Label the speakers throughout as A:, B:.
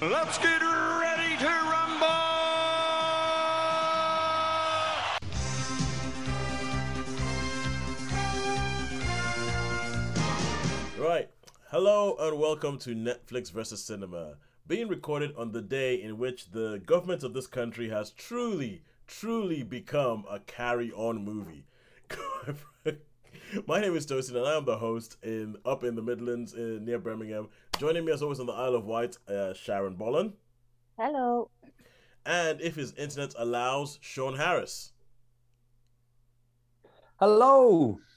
A: Let's get ready to rumble!
B: Right. Hello and welcome to Netflix versus Cinema, being recorded on the day in which the government of this country has truly, truly become a carry on movie. My name is Tosin and I am the host in up in the Midlands in, near Birmingham. Joining me as always on the Isle of Wight, uh, Sharon Bollen.
C: Hello.
B: And if his internet allows, Sean Harris.
D: Hello.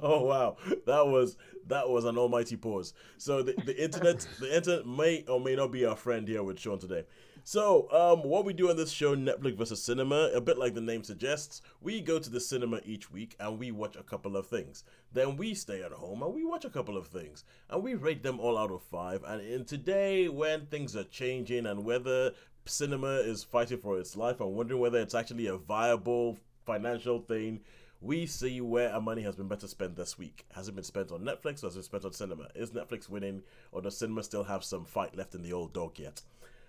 B: Oh wow, that was that was an almighty pause. So the, the internet the internet may or may not be our friend here with Sean today. So um, what we do on this show, Netflix versus cinema, a bit like the name suggests, we go to the cinema each week and we watch a couple of things. Then we stay at home and we watch a couple of things and we rate them all out of five. And in today, when things are changing and whether cinema is fighting for its life and wondering whether it's actually a viable financial thing we see where our money has been better spent this week. Has it been spent on Netflix or has it been spent on cinema? Is Netflix winning or does cinema still have some fight left in the old dog yet?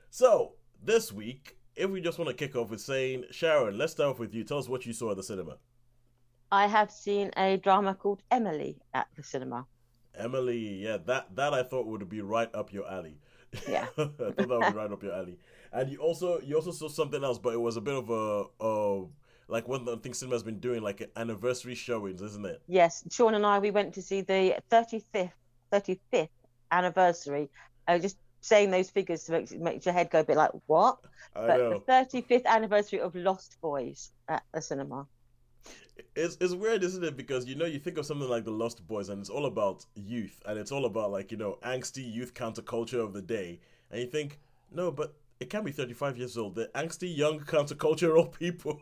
B: So, this week, if we just want to kick off with saying, Sharon, let's start off with you. Tell us what you saw at the cinema.
C: I have seen a drama called Emily at the cinema.
B: Emily, yeah, that, that I thought would be right up your alley.
C: Yeah.
B: I thought that would be right up your alley. And you also you also saw something else, but it was a bit of a, a like one of the things cinema's been doing, like anniversary showings, isn't it?
C: Yes, Sean and I we went to see the 35th 35th anniversary. I was just saying those figures to make, make your head go a bit like what?
B: I
C: but
B: know.
C: the 35th anniversary of Lost Boys at the cinema.
B: It's it's weird, isn't it? Because you know you think of something like the Lost Boys, and it's all about youth, and it's all about like you know angsty youth counterculture of the day, and you think no, but it can be 35 years old. The angsty young counterculture countercultural people.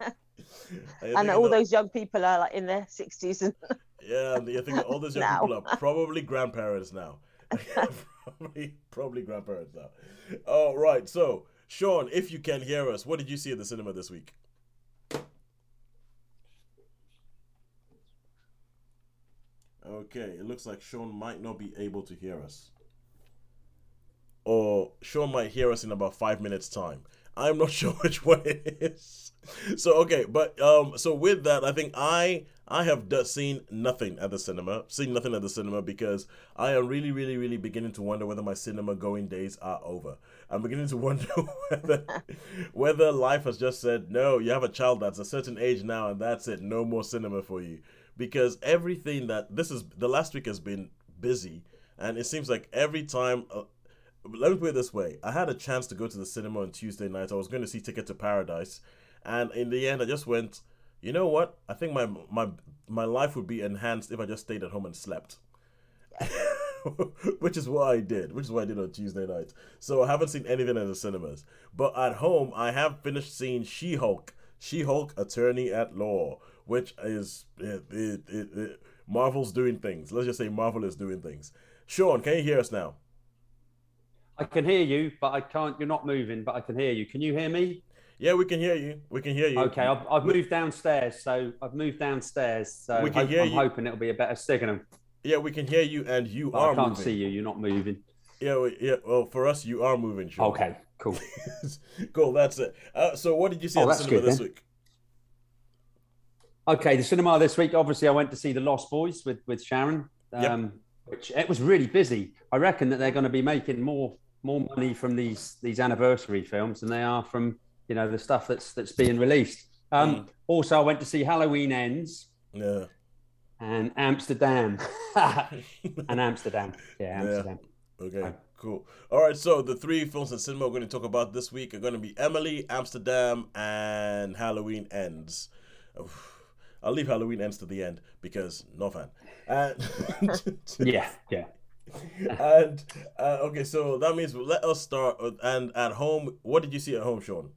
C: and all those young people are like in their 60s and
B: yeah, and you think all those young
C: Now.
B: people are probably grandparents now. probably, probably grandparents now. Oh, right. So, Sean, if you can hear us, what did you see at the cinema this week? Okay, it looks like Sean might not be able to hear us. Or Sean might hear us in about five minutes' time. I'm not sure which one it is. So okay, but um, so with that, I think I I have d- seen nothing at the cinema, seen nothing at the cinema because I am really, really, really beginning to wonder whether my cinema going days are over. I'm beginning to wonder whether whether life has just said no. You have a child that's a certain age now, and that's it. No more cinema for you because everything that this is the last week has been busy, and it seems like every time. Let me put it this way: I had a chance to go to the cinema on Tuesday night. I was going to see Ticket to Paradise, and in the end, I just went. You know what? I think my my my life would be enhanced if I just stayed at home and slept. which is what I did. Which is what I did on Tuesday night. So I haven't seen anything in the cinemas. But at home, I have finished seeing She-Hulk. She-Hulk, Attorney at Law, which is it, it, it, Marvel's doing things. Let's just say Marvel is doing things. Sean, can you hear us now?
D: I can hear you, but I can't. You're not moving, but I can hear you. Can you hear me?
B: Yeah, we can hear you. We can hear you.
D: Okay, I've, I've moved downstairs, so I've moved downstairs. So
B: We can
D: hope-
B: hear
D: I'm
B: you.
D: hoping it'll be a better signal.
B: Yeah, we can hear you, and you
D: But
B: are
D: I can't
B: moving.
D: see you. You're not moving.
B: Yeah, we- yeah. Well, for us, you are moving. Sean.
D: Okay, cool.
B: cool. That's it. Uh, so, what did you see
D: Oh,
B: at the cinema
D: good
B: this
D: then.
B: week?
D: Okay, the cinema this week. Obviously, I went to see The Lost Boys with with Sharon.
B: Yep.
D: Um, Which it was really busy. I reckon that they're going to be making more more money from these these anniversary films than they are from you know the stuff that's that's being released. Um,
B: Mm.
D: Also, I went to see Halloween Ends
B: Yeah.
D: and Amsterdam and Amsterdam. Yeah, Amsterdam.
B: Okay, cool. All right, so the three films in cinema we're going to talk about this week are going to be Emily, Amsterdam, and Halloween Ends. I'll leave Halloween Ends to the end because no fan. And
D: Yeah, yeah.
B: And uh, okay, so that means let us start. with- And at home, what did you see at home, Sean?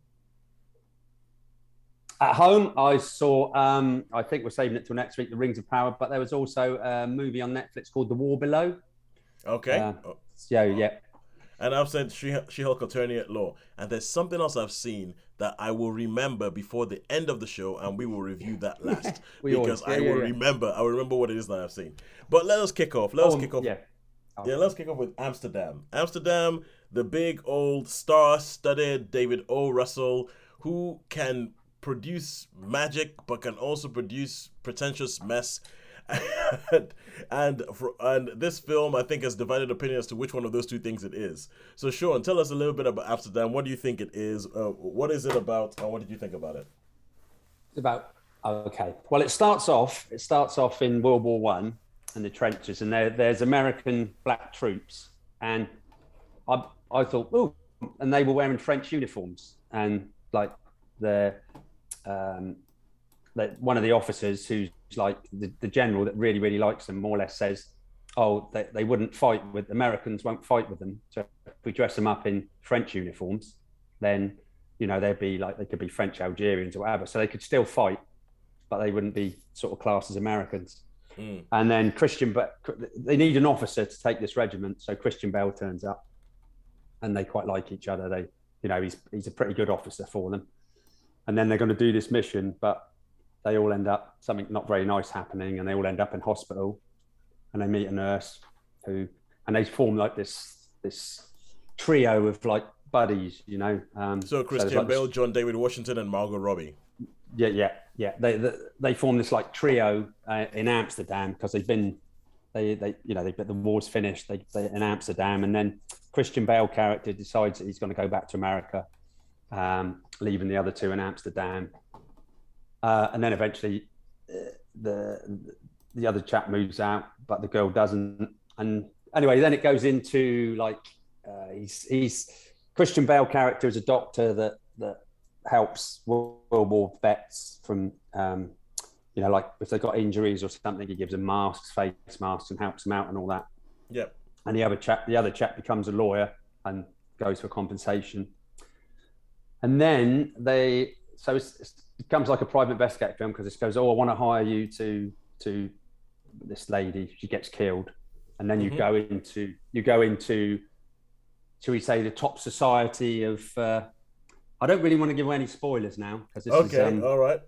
D: At home, I saw. Um, I think we're saving it till next week. The Rings of Power, but there was also a movie on Netflix called The War Below.
B: Okay.
D: Uh, So yeah,
B: And I've said She She Hulk Attorney at Law. And there's something else I've seen that I will remember before the end of the show, and we will review that last
D: always-
B: because I
D: yeah, yeah,
B: will
D: yeah.
B: remember. I will remember what it is that I've seen. But let us kick off. Let us
D: Oh,
B: kick off.
D: Yeah,
B: Yeah, let's kick off with Amsterdam. Amsterdam. the big old star-studded David O. Russell, who can produce magic but can also produce pretentious mess. and and, for, and this film, I think, has divided opinion as to which one of those two things it is. So, Sean, tell us a little bit about Amsterdam. What do you think it is? Uh, what is it about? And what did you think about it?
D: It's about okay. Well, it starts off. It starts off in World War One and the trenches, and there, there's American black troops, and I I thought, oh, and they were wearing French uniforms, and like the um, that one of the officers who's like the, the general that really really likes them more or less says oh they, they wouldn't fight with americans won't fight with them. So if we dress them up in french uniforms then you know they'd be like they could be french algerians or whatever. So they could still fight but they wouldn't be sort of classed as americans
B: Mm.
D: and then christian but they need an officer to take this regiment. So christian Bale turns up and they quite like each other. They you know he's he's a pretty good officer for them. And then they're going to do this mission but they all end up something not very nice happening and they all end up in hospital. And they meet a nurse who and they form like this this trio of like buddies you know um
B: So Christian
D: like this-
B: Bale, John David Washington, and Margot Robbie.
D: yeah yeah yeah they they, they form this like trio uh, in amsterdam because they've been they they you know they the war's finished they they in amsterdam and then christian bale character decides that he's going to go back to america um leaving the other two in amsterdam uh, and then eventually uh, the the other chap moves out, but the girl doesn't. And anyway, then it goes into like uh, he's he's Christian Bale character is a doctor that helps World War vets from um, you know like if they've got injuries or something, he gives them masks, face masks, and helps them out and all that.
B: Yep.
D: And the other chap, the other chap becomes a lawyer and goes for compensation. And then they, so it becomes like a private investigative film because it goes, oh, I want to hire you to to this lady. She gets killed, and then you
B: Mhm.
D: go into you go into, shall we say, the top society of. Uh, I don't really want to give away any spoilers now because this
B: Okay,
D: is. Um,
B: all right.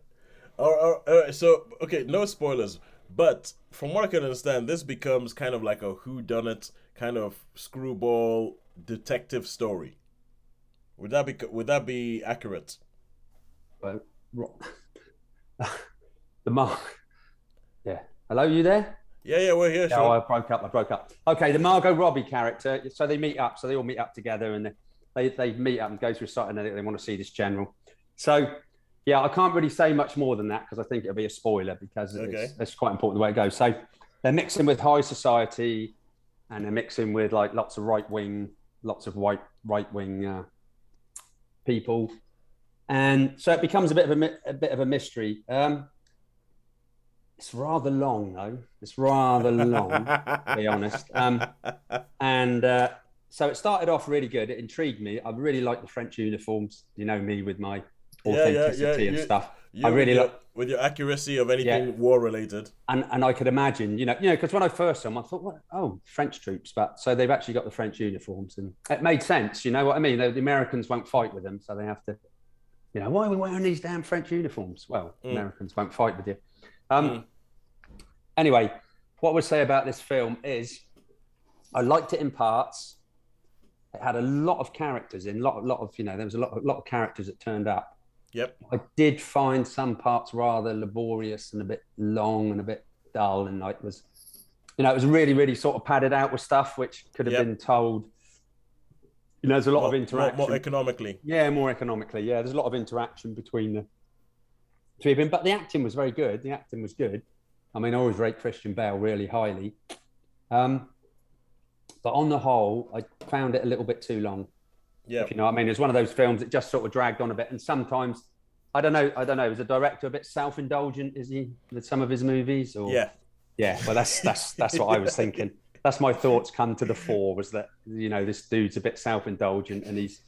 B: All right, all right. So, okay, no spoilers. But from what I can understand, this becomes kind of like a whodunit kind of screwball detective story. Would that be would that be accurate?
D: the mark. Yeah. Hello, you there?
B: Yeah, yeah, we're here.
D: Yeah,
B: Sean.
D: I broke up. I broke up. Okay, the Margot Robbie character. So they meet up. So they all meet up together, and they they meet up and go through something, and they, they want to see this general. So yeah, I can't really say much more than that because I think it'll be a spoiler because
B: Okay.
D: it's, it's quite important the way it goes. So they're mixing with high society, and they're mixing with like lots of right wing, lots of white right wing uh, people, and so it becomes a bit of a, a bit of a mystery. Um, it's rather long though. It's rather long to be honest. Um, and uh, so it started off really good. It intrigued me. I really like the French uniforms. You know me with my
B: Yeah, yeah,
D: authenticity
B: yeah,
D: and
B: you-
D: stuff.
B: You
D: I really like,
B: with your accuracy of anything
D: Yeah.
B: war related.
D: and and I could imagine, you know, you know, because when I first saw them, I thought, what? Oh, French troops, but so they've actually got the French uniforms, and it made sense. You know what I mean? The the Americans won't fight with them, so they have to. You know, why are we wearing these damn French uniforms? Well,
B: Mm.
D: Americans won't fight with you. Um,
B: Mm.
D: Anyway, what I would say about this film is, I liked it in parts. It had a lot of characters in, lot, lot of you know, there was a lot, a lot of characters that turned up.
B: Yep.
D: I did find some parts rather laborious and a bit long and a bit dull, and like was, you know, it was really, really sort of padded out with stuff which could have
B: Yep.
D: been told. You know, there's a lot
B: More,
D: of
B: more,
D: interaction.
B: more economically.
D: Yeah, more economically. Yeah, there's a lot of interaction between the three of them, but the acting was very good. The acting was good. I mean, I always rate Christian Bale really highly. Um, but on the whole, I found it a little bit too long.
B: Yeah.
D: If you know what I mean, it's one of those films that just sort of dragged on a bit, and sometimes. I don't know. I don't know. Is the director a bit self-indulgent? Is he with some of his movies? Or
B: Yeah.
D: yeah, well, that's that's that's what I was thinking. That's my thoughts come to the fore. Was that you know this dude's a bit self-indulgent and he's,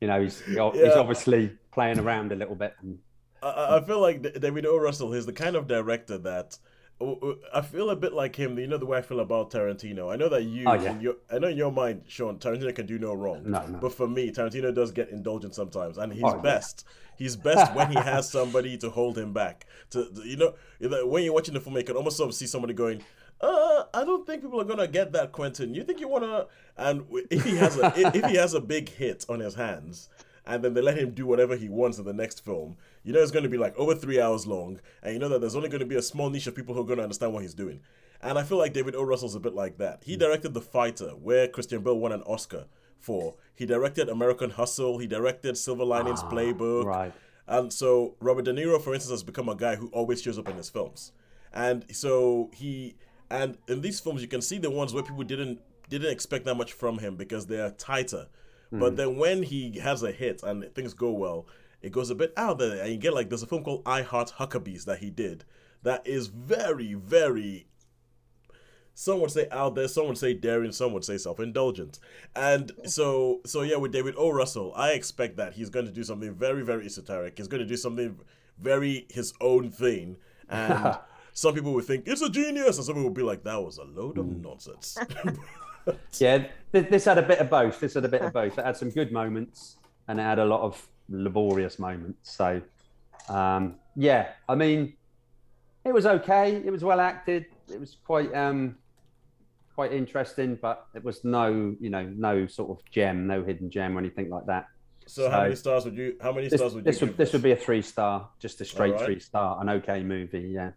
D: you know, he's he's
B: Yeah.
D: obviously playing around a little bit. And,
B: I- I, I feel like David O. Russell is the kind of director that I feel a bit like him. You know the way I feel about Tarantino. I know that you,
D: Oh, yeah.
B: in your, I know in your mind, Sean, Tarantino can do no wrong.
D: No, no.
B: But for me, Tarantino does get indulgent sometimes, and he's
D: Oh, yeah.
B: best. He's best when he has somebody to hold him back. To to- you know, you know, when you're watching the film, you can almost sort of see somebody going, Uh, I don't think people are gonna get that, Quentin. You think you wanna? And if he has a if he has a big hit on his hands, and then they let him do whatever he wants in the next film, you know it's going to be like over three hours long, and you know that there's only going to be a small niche of people who are going to understand what he's doing. And I feel like David O. Russell's a bit like that. He hmm. directed The Fighter, where Christian Bale won an Oscar for. He directed American Hustle. He directed Silver Linings ah, Playbook.
D: right.
B: And so Robert De Niro, for instance, has become a guy who always shows up in his films. And so he and in these films you can see the ones where people didn't didn't expect that much from him because they're tighter. But hmm. then when he has a hit and things go well, it goes a bit out there and you get like there's a film called I Heart Huckabees that he did that is very, very some would say out there, some would say daring, some would say self-indulgent. And so so yeah, with David O. Russell, I expect that he's going to do something very, very esoteric. He's going to do something very his own thing. And some people would think it's a genius, and some people would be like, that was a load of hmm. nonsense.
D: Yeah, th- this had a bit of both. This had a bit of both. It had some good moments and it had a lot of laborious moments. So, um, yeah, I mean, it was okay. It was well acted. It was quite um, quite interesting, but it was no, you know, no sort of gem, no hidden gem or anything like that.
B: so how many stars would you how many
D: This,
B: stars would you
D: this
B: give
D: would this would be a three star, just a straight
B: Alright.
D: three star, an okay movie. Yeah.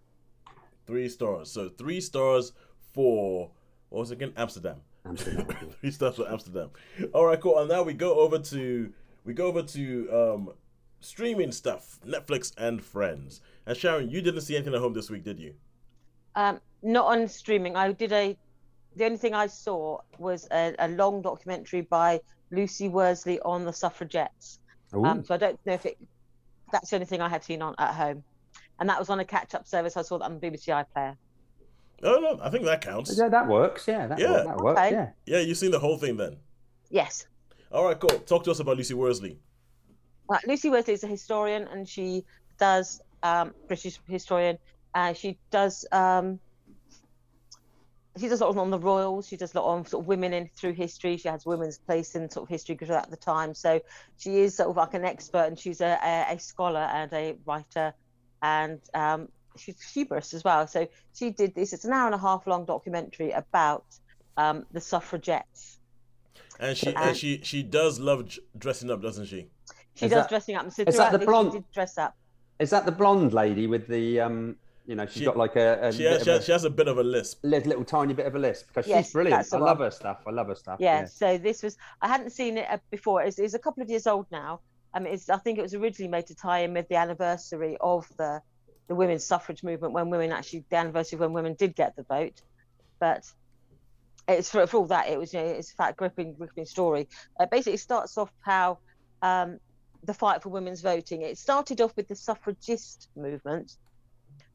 B: Three stars. So three stars for what was it again? Amsterdam.
D: Amsterdam.
B: three stars for Amsterdam. All right, cool. And now we go over to we go over to um streaming stuff, Netflix and Friends. And Sharon, you didn't see anything at home this week, did you?
C: Um, not on streaming. I did a. The only thing I saw was a, a long documentary by Lucy Worsley on the suffragettes. Um, so I don't know if it. That's the only thing I had seen on at home, and that was on a catch-up service. I saw that on BBC iPlayer.
B: Oh no, I think that counts.
D: yeah, that works. Yeah, that,
B: Yeah.
D: works. that works.
C: Okay.
D: Yeah.
B: Yeah, you've seen the whole thing then.
C: Yes.
B: All right, cool. Talk to us about Lucy Worsley.
C: Right, Lucy Worsley is a historian, and she does um, British historian. Uh, she does um, she does a lot on the royals. She does a lot on sort of women in through history. She has women's place in sort of history at the time. So she is sort of like an expert, and she's a, a, a scholar and a writer, and um, she's humorous as well. So she did this. It's an hour and a half long documentary about um, the suffragettes.
B: And she and
C: And-
B: she she does love dressing up, doesn't she?
C: She
D: Is
C: does
D: that-
C: dressing up. And so
D: is that
C: throughout
D: the
C: this,
D: blonde-
C: She did dress up.
D: Is that the blonde lady with the um? You know, she's
B: She-
D: got like a, a
B: She has,
D: of
B: she,
D: a
B: she has a bit of a lisp.
D: little, little tiny bit of a lisp because
C: Yes,
D: she's brilliant.
C: that's the
D: I love
C: one.
D: her stuff. I love her stuff.
C: yeah, so this was i hadn't seen it uh, before it's, it's a couple of years old now um it's i think it was originally made to tie in with the anniversary of the the women's suffrage movement when women actually the anniversary when women did get the vote. But it's for, for all that it was you know it's a fact gripping gripping story. Uh, basically it starts off how um the fight for women's voting. It started off with the suffragist movement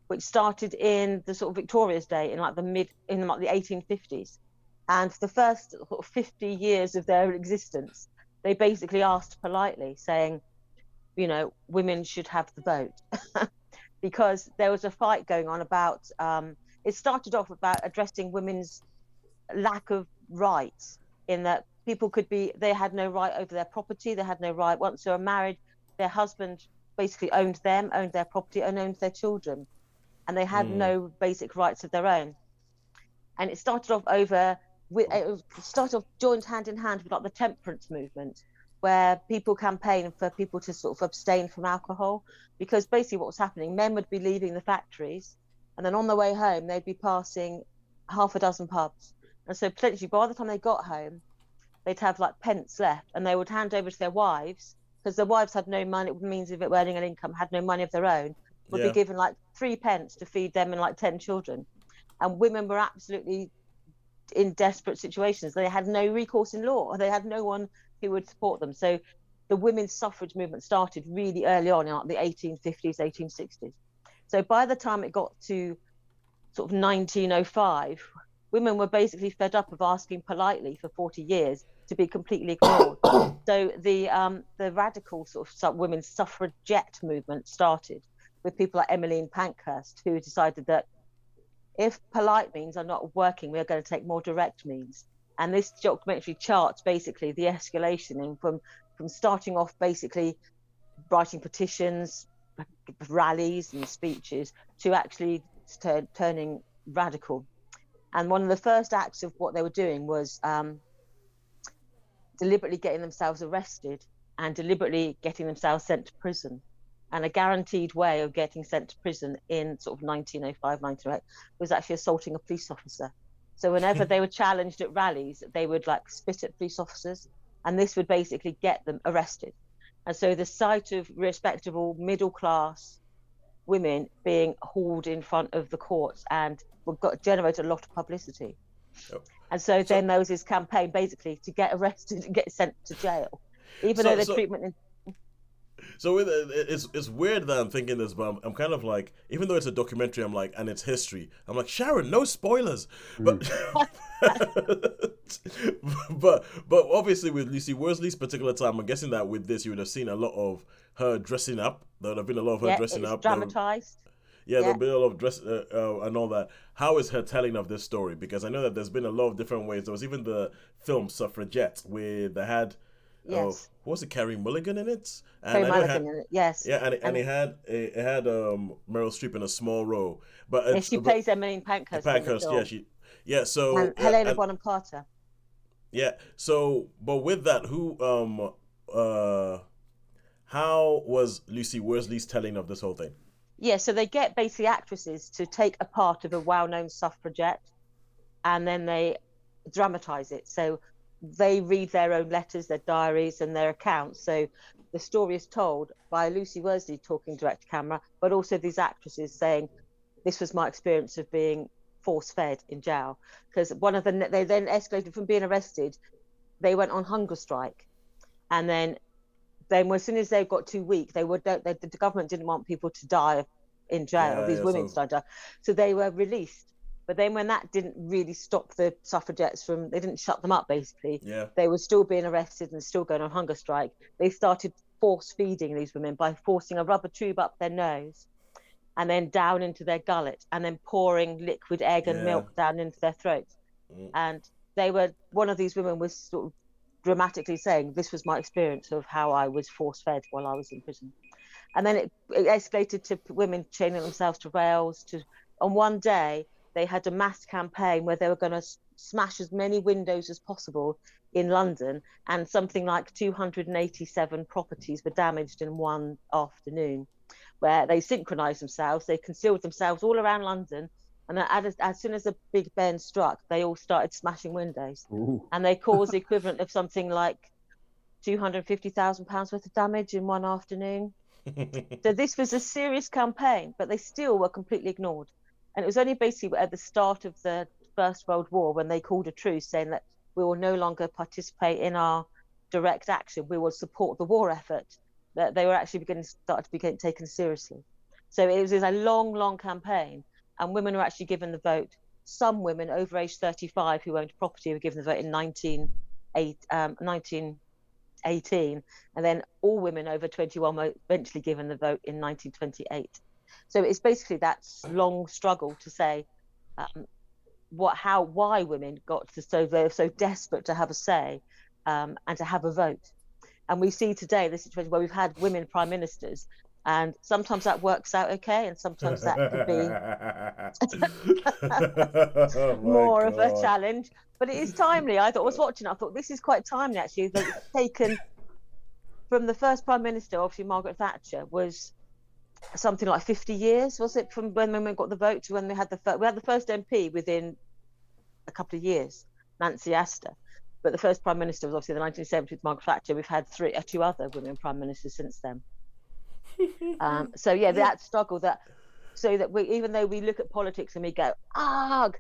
C: which started in the sort of victoria's day in like the mid in like the 1850s and for the first sort of 50 years of their existence they basically asked politely saying you know women should have the vote because there was a fight going on about um, it started off about addressing women's lack of rights in that people could be they had no right over their property they had no right once they were married their husband basically owned them owned their property and owned their children. And they had
B: Mm.
C: no basic rights of their own. And it started off over with it started off joined hand in hand with like the temperance movement where people campaign for people to sort of abstain from alcohol because basically what was happening men would be leaving the factories and then on the way home they'd be passing half a dozen pubs. And so potentially by the time they got home they'd have like pence left and they would hand over to their wives because their wives had no money means of earning an income had no money of their own would
B: Yeah.
C: be given like three pence to feed them and like 10 children. And women were absolutely in desperate situations. They had no recourse in law. They had no one who would support them. So the women's suffrage movement started really early on in like the 1850s 1860s so by the time it got to sort of 1905 women were basically fed up of asking politely for 40 years to be completely ignored. So the um, the radical sort of women's suffragette movement started with people like Emmeline Pankhurst, who decided that if polite means are not working, we are going to take more direct means. And this documentary charts basically the escalation from from starting off basically writing petitions, rallies, and speeches to actually turn, turning radical. And one of the first acts of what they were doing was um, deliberately getting themselves arrested and deliberately getting themselves sent to prison. And a guaranteed way of getting sent to prison in sort of 1905, 1908 was actually assaulting a police officer. So whenever they were challenged at rallies, they would like spit at police officers, and this would basically get them arrested. And so the sight of respectable middle class women being hauled in front of the courts and got generated a lot of publicity. And so, so then there was his campaign basically to get arrested and get sent to jail, even
B: So-
C: though the
B: so-
C: treatment. In,
B: So with it's it's weird that I'm thinking this, but I'm, I'm kind of like, even though it's a documentary, I'm like, and it's history. I'm like, Sharon, no spoilers. But but but obviously with Lucy Worsley's particular time, I'm guessing that with this, you would have seen a lot of her dressing up. There would have been a lot of her
C: yeah,
B: dressing up. There
C: dramatized.
B: yeah, there'll be a lot of dress uh, uh, and all that. How is her telling of this story? Because I know that there's been a lot of different ways. There was even the film Suffragette, where they had,
C: Yes.
B: was it, Carey Mulligan in it? And
C: Terry
B: I know it
C: Mulligan
B: had-
C: in it, yes.
B: yeah, and it, and it had it had um Meryl Streep in a small role, but
C: Yeah, she
B: but-
C: plays Emmeline Pankhurst.
B: Pankhurst. Yeah, she. Yeah, so
C: and Helena
B: and-
C: Bonham Carter.
B: yeah. So, but with that, who um uh, how was Lucy Worsley's telling of this whole thing?
C: Yeah, so they get basically actresses to take a part of a well-known suffragette, and then they dramatize it. So they read their own letters, their diaries, and their accounts. So the story is told by Lucy Worsley talking direct to camera, but also these actresses saying, "This was my experience of being force-fed in jail." Because one of them, they then escalated from being arrested, they went on hunger strike, and then then as soon as they got too weak, they would they, the government didn't want people to die in jail.
B: Yeah,
C: these
B: yeah,
C: women
B: so-
C: to so they were released. But then when that didn't really stop the suffragettes from, they didn't shut them up basically.
B: Yeah,
C: They were still being arrested and still going on hunger strike. They started force feeding these women by forcing a rubber tube up their nose and then down into their gullet and then pouring liquid egg and
B: Yeah.
C: milk down into their throats.
B: Mm.
C: And they were, one of these women was sort of dramatically saying, This was my experience of how I was force fed while I was in prison. And then it, it escalated to women chaining themselves to rails. To on one day, they had a mass campaign where they were going to smash as many windows as possible in London, and something like 287 properties were damaged in one afternoon, where they synchronized themselves, they concealed themselves all around London, and as, as soon as the Big Ben struck, they all started smashing windows,
D: Ooh.
C: and they caused the equivalent of something like 250,000 pounds worth of damage in one afternoon. So this was a serious campaign, but they still were completely ignored. And it was only basically at the start of the First World War when they called a truce, saying that we will no longer participate in our direct action. We will support the war effort. That they were actually beginning to start to be taken seriously. So it was a long, long campaign, and women were actually given the vote. Some women over age 35 who owned property were given the vote in 19, um, 1918, and then all women over 21 were eventually given the vote in 1928. So it's basically that long struggle to say um, what, how, why women got to so they're so desperate to have a say um, and to have a vote. And we see today the situation where we've had women prime ministers, and sometimes that works out okay, and sometimes that could be
B: Oh
C: more of a challenge. But it is timely. I thought I was watching. I thought this is quite timely actually. That it's taken from the first prime minister, obviously Margaret Thatcher, was something like 50 years, was it, from when women got the vote to when we had the first, we had the first MP within a couple of years, Nancy Astor. But the first prime minister was obviously the 1970s with Margaret Thatcher. We've had three, uh, two other women prime ministers since then. Um, so yeah, that struggle that so that we even though we look at politics and we go ah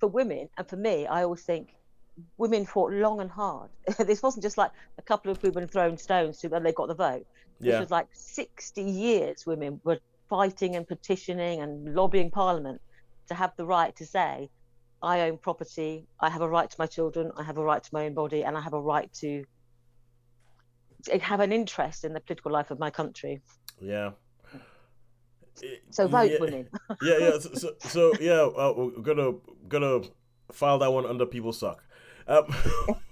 C: for women and for me I always think women fought long and hard. this wasn't just like a couple of women throwing stones to when they got the vote.
B: Yeah.
C: was like 60 years women were fighting and petitioning and lobbying Parliament to have the right to say, I own property, I have a right to my children, I have a right to my own body, and I have a right to have an interest in the political life of my country.
B: Yeah.
C: So vote,
B: yeah,
C: women.
B: Yeah, yeah. So, so, so yeah, uh, we're gonna gonna file that one under people suck. Um,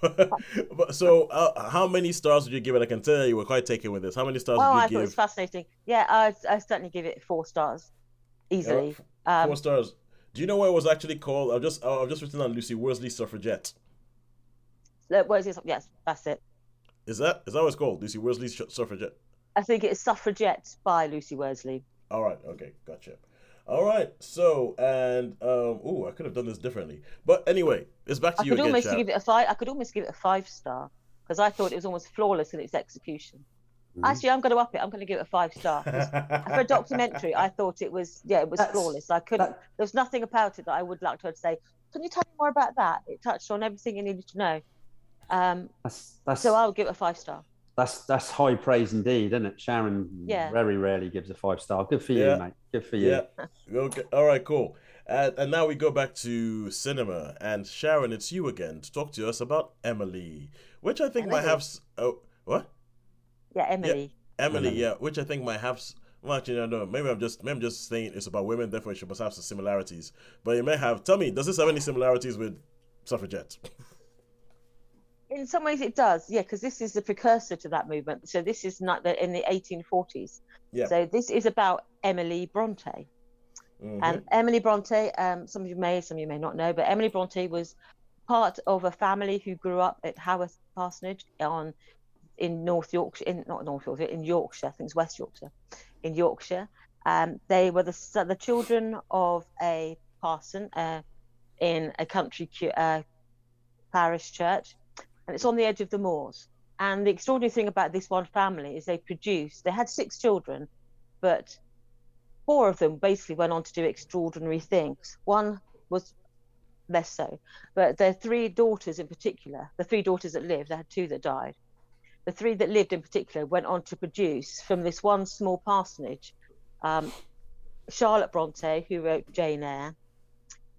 B: but so, uh, how many stars would you give it? I can tell you were quite taken with this. How many stars
C: Oh,
B: would
C: I
B: you
C: thought it was fascinating. Yeah, I I certainly give it four stars, easily.
B: Four
C: Um,
B: stars. Do you know what it was actually called? I've just I've just written on Lucy Worsley Suffragette.
C: Look, Where's? Yes, that's it.
B: Is that is that what it's called? Lucy Worsley Suffragette.
C: I think it's Suffragette by Lucy Worsley.
B: All right. Okay. Gotcha. All right. So and um. Oh, I could have done this differently. But anyway, it's back to
C: I
B: you
C: could
B: again,
C: almost
B: Sharon.
C: give it a five. I could almost give it a five star because I thought it was almost flawless in its execution.
B: Mm-hmm.
C: Actually, I'm going to up it. I'm going to give it a five star For a documentary, I thought it was yeah, it was
D: That's-
C: flawless. I couldn't.
D: that-
C: There's nothing about it that I would like to say. Can you tell me more about that? It touched on everything you needed to know. Um,
D: That's that's
C: so I'll give it a five star.
D: That's that's high praise indeed, isn't it? Sharon
C: Yeah.
D: very rarely gives a five star. Good for you,
B: Yeah.
D: mate. Good for you.
B: Yeah. Okay. All right. Cool. And, and now we go back to cinema, and Sharon, it's you again to talk to us about Emily, which I think might have. s- Oh, what?
C: Yeah, Emily.
B: Emily,
D: Emily.
B: yeah, which I think might have. s- Well, actually, no, no. Maybe I'm just, maybe I'm just saying it's about women. Therefore, it must have some similarities. But it may have. Tell me, does this have any similarities with suffragettes?
C: In some ways, it does. Yeah, because this is the precursor to that movement. So this is not the, in the 1840s.
B: Yeah.
C: So this is about Emily Bronte.
B: Mhm.
C: And Emily Bronte, um, some of you may, some of you may not know, but Emily Bronte was part of a family who grew up at Haworth Parsonage on in North Yorkshire, in not North Yorkshire, in Yorkshire, I think it's West Yorkshire, in Yorkshire. Um, they were the the children of a parson uh, in a country uh, parish church, and it's on the edge of the moors. And the extraordinary thing about this one family is they produced, they had six children, but four of them basically went on to do extraordinary things. One was less so, but their three daughters in particular, the three daughters that lived, they had two that died. The three that lived in particular went on to produce from this one small parsonage um, Charlotte Bronte, who wrote Jane Eyre,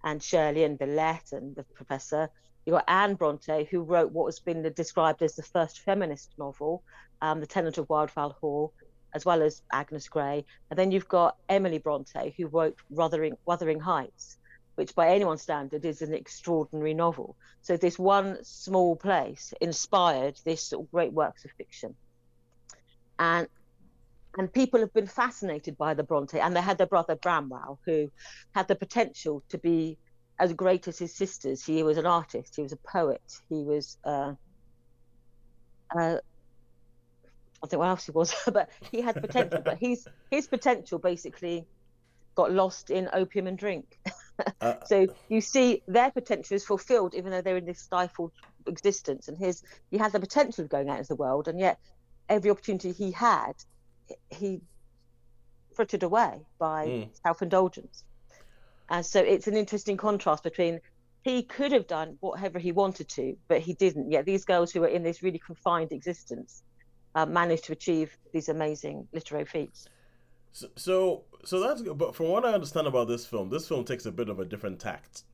C: and Shirley and Villette and the Professor. You got Anne Bronte, who wrote what has been described as the first feminist novel, um, The Tenant of Wildfell Hall, as well as Agnes Grey. And then you've got Emily Bronte, who wrote Wuthering, Wuthering Heights, which by anyone's standard is an extraordinary novel. So this one small place inspired this sort of great works of fiction. And and people have been fascinated by the Bronte, and they had their brother Branwell, who had the potential to be as great as his sisters. He was an artist, he was a poet, he was uh, uh, I think what else he was, but he had potential. but his his potential basically got lost in opium and drink.
B: Uh,
C: so you see their potential is fulfilled, even though they're in this stifled existence. And his he had the potential of going out into the world, and yet every opportunity he had, he frittered away by
B: Mm.
C: self indulgence. And so it's an interesting contrast between he could have done whatever he wanted to, but he didn't. Yet these girls who were in this really confined existence uh, managed to achieve these amazing literary feats.
B: so, so, so that's good. But from what I understand about this film, this film takes a bit of a different tact.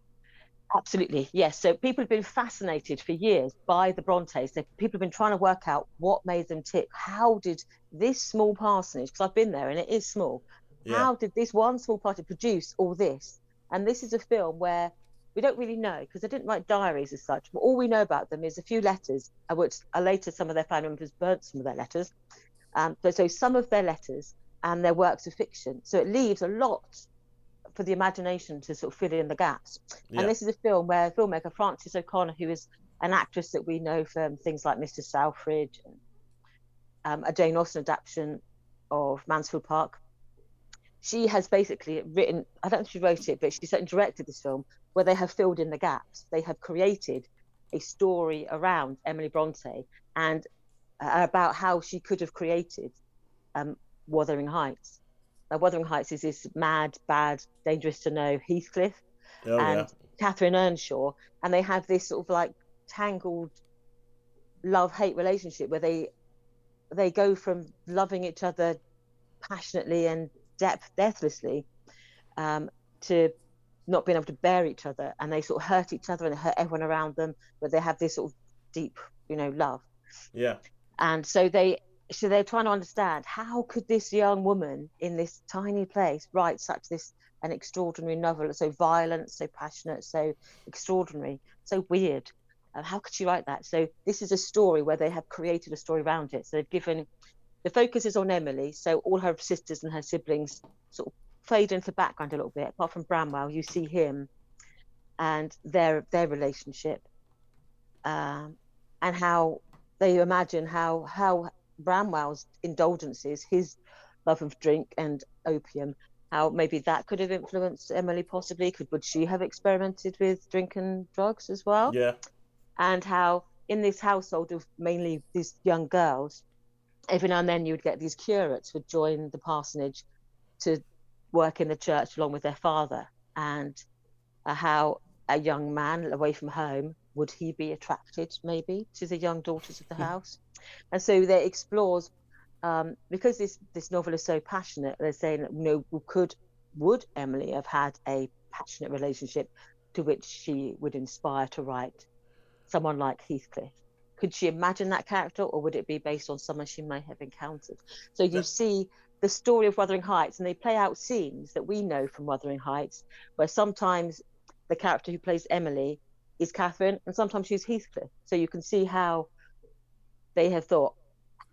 C: Absolutely, yes. So people have been fascinated for years by the Brontes. They, people have been trying to work out what made them tick. How did this small parsonage, because I've been there and it is small,
B: Yeah.
C: how did this one small party produce all this? And this is a film where we don't really know because they didn't write diaries as such. But all we know about them is a few letters, which later some of their family members burnt some of their letters. Um, but so some of their letters and their works of fiction. So it leaves a lot for the imagination to sort of fill in the gaps.
B: Yeah.
C: And this is a film where filmmaker Frances O'Connor, who is an actress that we know from things like Mr. Selfridge, um, a Jane Austen adaptation of Mansfield Park, she has basically written, I don't know if she wrote it, but she certainly directed this film where they have filled in the gaps. They have created a story around Emily Bronte and uh, about how she could have created um, Wuthering Heights. Now, Wuthering Heights is this mad, bad, dangerous to know Heathcliff
B: Oh
C: and
B: yeah.
C: Catherine Earnshaw, and they have this sort of like tangled love-hate relationship where they they go from loving each other passionately and depth deathlessly um, to not being able to bear each other, and they sort of hurt each other and hurt everyone around them, but they have this sort of deep, you know, love.
B: Yeah.
C: and so they so they're trying to understand how could this young woman in this tiny place write such this an extraordinary novel so violent so passionate so extraordinary so weird? Uh, how could she write that? So this is a story where they have created a story around it. So they've given the focus is on emily so all her sisters and her siblings sort of fade into the background a little bit. Apart from Branwell, you see him and their their relationship, um, and how they imagine how how Branwell's indulgences, his love of drink and opium, how maybe that could have influenced Emily possibly. Could would she have experimented with drink and drugs as well?
B: Yeah.
C: And how in this household of mainly these young girls, every now and then you would get these curates would join the parsonage to work in the church along with their father, and uh, how a young man away from home would he be attracted maybe to the young daughters of the house, and so they explores um, because this this novel is so passionate. They're saying, you know, could would Emily have had a passionate relationship to which she would inspire to write someone like Heathcliff? Could she imagine that character, or would it be based on someone she may have encountered? So you
B: Yeah.
C: see the story of Wuthering Heights, and they play out scenes that we know from Wuthering Heights, where sometimes the character who plays Emily is Catherine, and sometimes she's Heathcliff. So you can see how they have thought,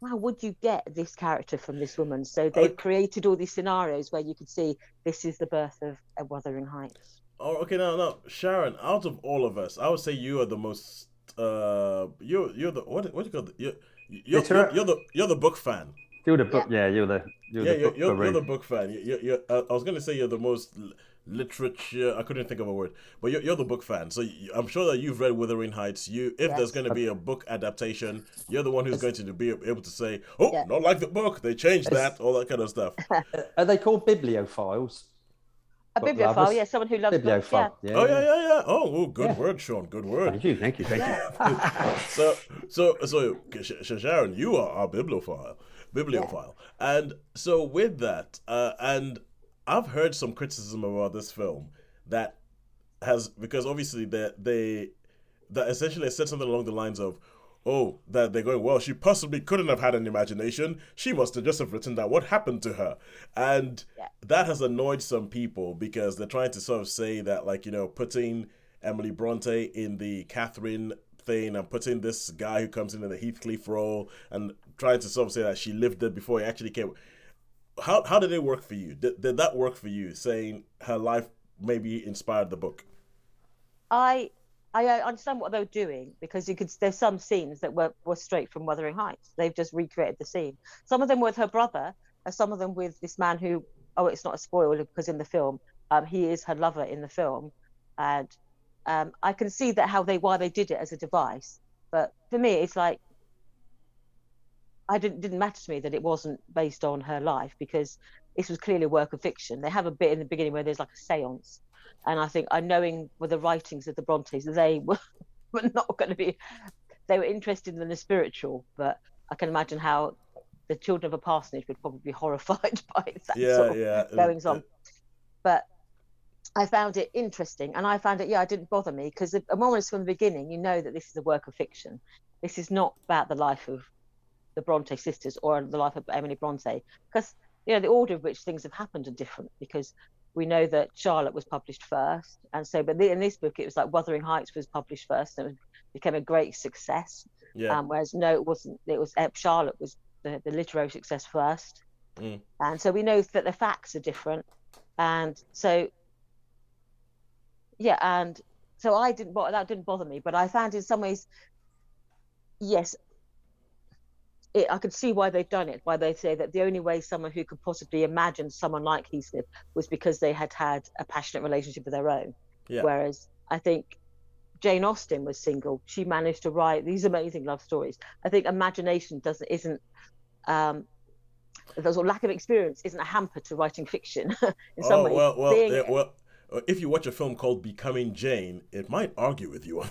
C: how would you get this character from this woman? So they've
B: Okay.
C: created all these scenarios where you could see this is the birth of a Wuthering Heights.
B: Oh, okay. Now, now, Sharon. Out of all of us, I would say you are the most. Uh, you're you're the what what do you call it? You're you're, you're, you're the you're the book fan.
D: You're the book. Yeah, you're the you're
B: yeah,
D: the
B: you're,
D: book
B: you're, you're the book fan. You- You're, you're, uh, I was gonna say you're the most literature. I couldn't think of a word, but you're, you're the book fan. So you, I'm sure that you've read Wuthering Heights. You, if there's going to be a book adaptation, you're the one who's going to be able to say, "Oh,
C: Yeah.
B: not like the book. They changed that." All that kind of stuff.
D: Are they called bibliophiles?
C: A bibliophile,
D: lovers?
C: yeah, someone who loves books. Yeah.
D: Bibliophile. Yeah.
B: Oh yeah, yeah, yeah. Oh, oh good
D: Yeah.
B: word, Sean. Good word.
D: Thank you, thank you, thank you.
B: so so so Sh- Sh- Sharon, you are our bibliophile, bibliophile, and so with that, uh, and I've heard some criticism about this film that has because obviously that they that essentially said something along the lines of. Oh, that they're going, well, she possibly couldn't have had an imagination. She must have just have written down what happened to her. And
C: Yeah.
B: that has annoyed some people because they're trying to sort of say that, like, you know, putting Emily Bronte in the Catherine thing and putting this guy who comes in in the Heathcliff role and trying to sort of say that she lived it before he actually came. How, how did it work for you? Did, did that work for you, saying her life maybe inspired the book?
C: I I uh, understand what they were doing because you could there's some scenes that were, were straight from Wuthering Heights. They've just recreated the scene. Some of them with her brother, and some of them with this man who oh it's not a spoiler because in the film um, he is her lover in the film, and um, I can see that how they why they did it as a device. But for me, it's like I didn't didn't matter to me that it wasn't based on her life because this was clearly a work of fiction. They have a bit in the beginning where there's like a séance, and I think I knowing with the writings of the Brontes, they were, were not going to be. They were interested in the spiritual, but I can imagine how the children of a parsonage would probably be horrified by that
B: Yeah,
C: sort of
B: yeah.
C: goings on. But I found it interesting, and I found it. Yeah, it didn't bother me because almost from the beginning, you know that this is a work of fiction. This is not about the life of the Bronte sisters or the life of Emily Bronte, because you know the order of which things have happened are different. Because we know that Charlotte was published first, and so but the, in this book it was like Wuthering Heights was published first, and it became a great success.
B: Yeah.
C: Um, whereas no, it wasn't. It was Charlotte was the, the literary success first,
B: Mm.
C: and so we know that the facts are different, and so yeah, and so I didn't. That didn't bother me, but I found in some ways, yes, it, I could see why they've done it. Why they say that the only way someone who could possibly imagine someone like Heathcliff was because they had had a passionate relationship of their own.
B: Yeah.
C: Whereas I think Jane Austen was single. She managed to write these amazing love stories. I think imagination doesn't isn't um, there's a lack of experience isn't a hamper to writing fiction in some
B: oh,
C: ways.
B: well, well, yeah, well, if you watch a film called Becoming Jane, it might argue with you.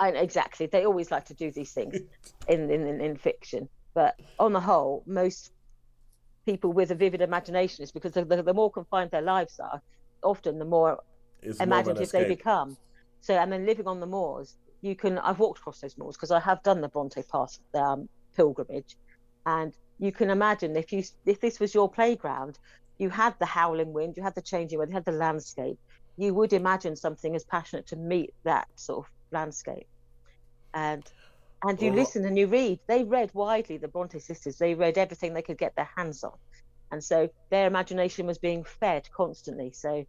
C: I, exactly. They always like to do these things in, in, in, in fiction. But on the whole, most people with a vivid imagination is because the, the, the more confined their lives are, often the more
B: It's more
C: imaginative they become. So, and then living on the moors, you can. I've walked across those moors because I have done the Bronte Pass um, pilgrimage, and you can imagine if you if this was your playground, you had the howling wind, you had the changing weather, you had the landscape. You would imagine something as passionate to meet that sort of landscape, and and you
B: Well,
C: listen and you read. They read widely. The Bronte sisters. They read everything they could get their hands on, and so their imagination was being fed constantly. So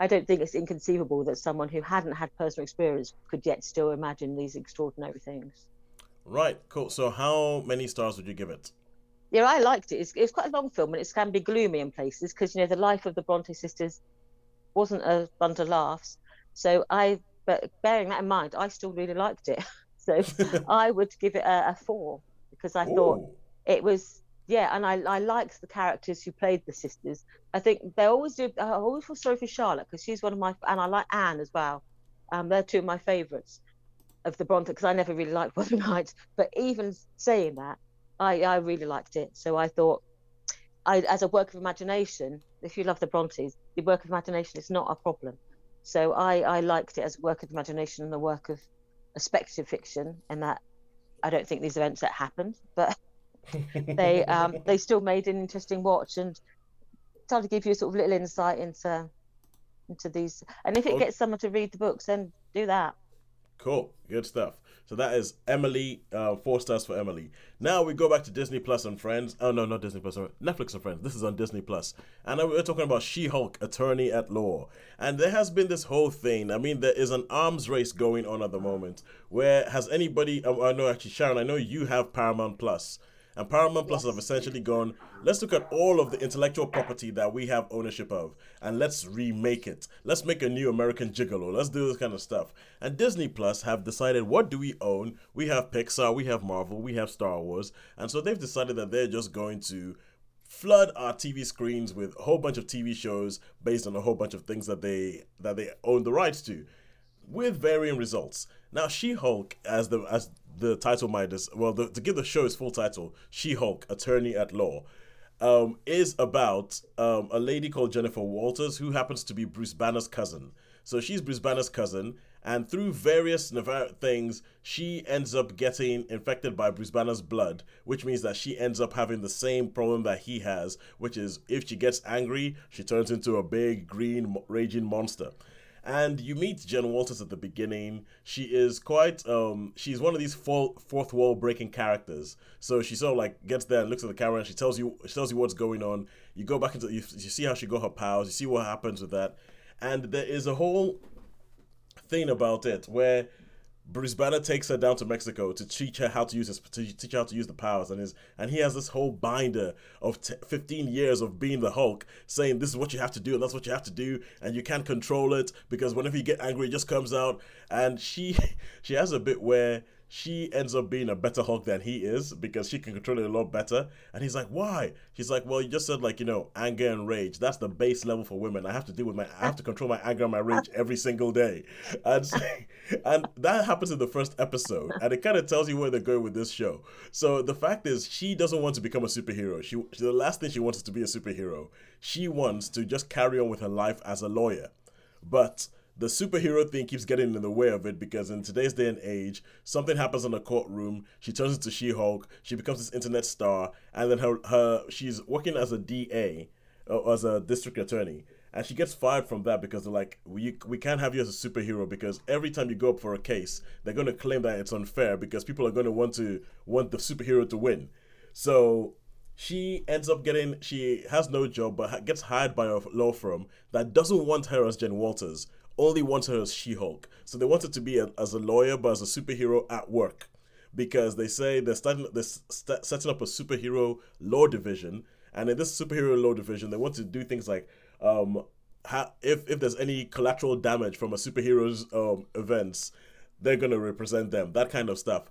C: I don't think it's inconceivable that someone who hadn't had personal experience could yet still imagine these extraordinary things.
B: Right, cool. So how many stars would you give it?
C: Yeah, I liked it. It's, it's quite a long film and it can be gloomy in places because you know the life of the Bronte sisters wasn't a bunch of laughs. So I, but bearing that in mind, I still really liked it. so I would give it a, a four because I Ooh. thought it was yeah, and I I liked the characters who played the sisters. I think they always do. I always feel sorry for Charlotte because she's one of my, and I like Anne as well. Um, they're two of my favourites of the Bronte because I never really liked Wuthering Heights. But even saying that, I I really liked it. So I thought, I as a work of imagination, if you love the Brontes, the work of imagination is not a problem. So I I liked it as a work of imagination and a work of a speculative fiction, and that I don't think these events that happened, but they um, they still made an interesting watch and tried to give you a sort of little insight into into these. And if it gets someone to read the books, then do that.
B: Cool, good stuff. So that is Emily, uh, four stars for Emily. Now we go back to Disney Plus and Friends. Oh no, not Disney Plus. Netflix and Friends. This is on Disney Plus, and we're talking about She-Hulk, Attorney at Law. And there has been this whole thing. I mean, there is an arms race going on at the moment. Where has anybody? Oh, I know actually, Sharon. I know you have Paramount Plus. And Paramount Plus have essentially gone, let's look at all of the intellectual property that we have ownership of and let's remake it. Let's make a new American Gigolo. Let's do this kind of stuff. And Disney Plus have decided, what do we own? We have Pixar, we have Marvel, we have Star Wars. And so they've decided that they're just going to flood our TV screens with a whole bunch of TV shows based on a whole bunch of things that they that they own the rights to with varying results. Now, She-Hulk, as the as the title might is well, the, to give the show its full title, She-Hulk, Attorney at Law, um, is about um, a lady called Jennifer Walters who happens to be Bruce Banner's cousin. So she's Bruce Banner's cousin, and through various things, she ends up getting infected by Bruce Banner's blood, which means that she ends up having the same problem that he has, which is if she gets angry, she turns into a big green raging monster and you meet Jen Walters at the beginning. She is quite um she's one of these fourth wall breaking characters. So she sort of like gets there and looks at the camera and she tells you she tells you what's going on. You go back into you, you see how she got her powers. You see what happens with that, and there is a whole thing about it where Bruce Banner takes her down to Mexico to teach her how to use his, to teach her how to use the powers, and his and he has this whole binder of t- 15 years of being the Hulk, saying this is what you have to do and that's what you have to do, and you can't control it because whenever you get angry, it just comes out. And she she has a bit where she ends up being a better Hulk than he is because she can control it a lot better. And he's like, why? She's like, well, you just said like you know anger and rage. That's the base level for women. I have to deal with my, I have to control my anger and my rage every single day. And and that happens in the first episode, and it kind of tells you where they're going with this show. So the fact is, she doesn't want to become a superhero. She the last thing she wants is to be a superhero. She wants to just carry on with her life as a lawyer, but the superhero thing keeps getting in the way of it because in today's day and age, something happens in the courtroom. She turns into She-Hulk. She becomes this internet star, and then her her she's working as a DA, uh, as a district attorney, and she gets fired from that because they're like, we we can't have you as a superhero because every time you go up for a case, they're going to claim that it's unfair because people are going to want to want the superhero to win. So she ends up getting she has no job but gets hired by a law firm that doesn't want her as Jen Walters only wants her as She Hulk. So they want her to be a, as a lawyer, but as a superhero at work. Because they say they're starting, they're st- setting up a superhero law division, and in this superhero law division, they want to do things like, um, ha- if if there's any collateral damage from a superhero's um, events, they're gonna represent them. That kind of stuff,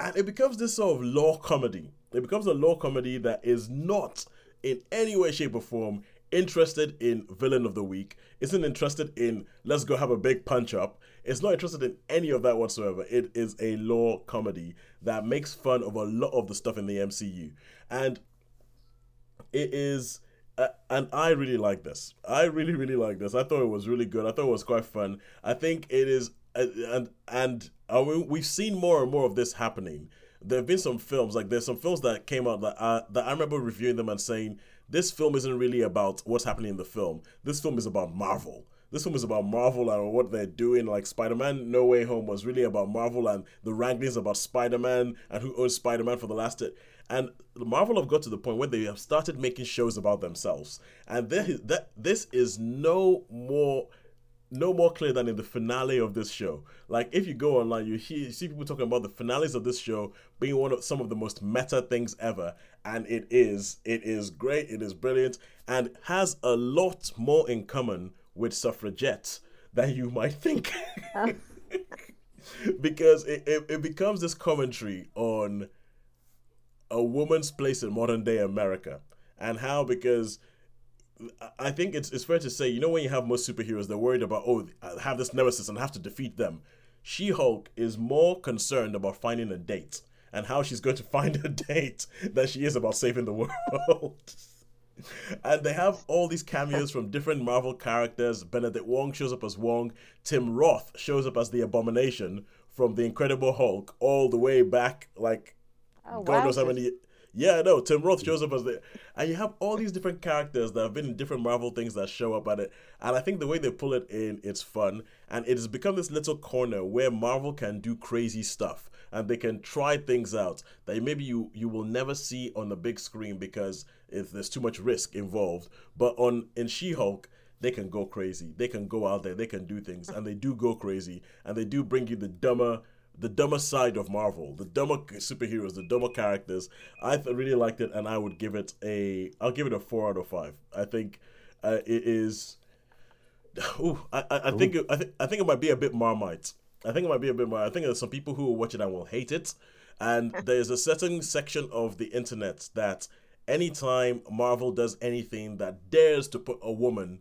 B: and it becomes this sort of law comedy. It becomes a law comedy that is not in any way, shape, or form interested in villain of the week, isn't interested in let's go have a big punch up. It's not interested in any of that whatsoever. It is a law comedy that makes fun of a lot of the stuff in the MCU. And it is uh, and I really like this. I really really like this. I thought it was really good. I thought it was quite fun. I think it is uh, and and uh, we've seen more and more of this happening. There have been some films like there's some films that came out that I, that I remember reviewing them and saying this film isn't really about what's happening in the film. This film is about Marvel. This film is about Marvel and what they're doing. Like Spider Man No Way Home was really about Marvel and the wranglings about Spider Man and who owns Spider Man for the last. And Marvel have got to the point where they have started making shows about themselves, and that this is no more no more clear than in the finale of this show. Like if you go online, you hear you see people talking about the finales of this show being one of some of the most meta things ever, and it is. It is great. It is brilliant, and has a lot more in common with suffragettes than you might think. because it, it, it becomes this commentary on a woman's place in modern day America and how because I think it's it's fair to say, you know, when you have most superheroes, they're worried about oh, I have this nemesis and I have to defeat them. She Hulk is more concerned about finding a date and how she's going to find a date than she is about saving the world. and they have all these cameos from different Marvel characters. Benedict Wong shows up as Wong. Tim Roth shows up as the Abomination from the Incredible Hulk, all the way back, like
C: Oh,
B: God knows how many. Yeah, no, Tim Roth shows up as the, and you have all these different characters that have been in different Marvel things that show up at it, and I think the way they pull it in, it's fun, and it has become this little corner where Marvel can do crazy stuff, and they can try things out that maybe you you will never see on the big screen because if there's too much risk involved, but on in She-Hulk. They can go crazy. They can go out there. They can do things, and they do go crazy, and they do bring you the dumber, the dumber side of Marvel, the dumber superheroes, the dumber characters. I th- really liked it, and I would give it a. I'll give it a four out of five. I think uh, it is. Ooh, I, I, I think it, I think I think it might be a bit Marmite. I think it might be a bit more. I think there's some people who will watch it and will hate it, and there's a certain section of the internet that anytime Marvel does anything that dares to put a woman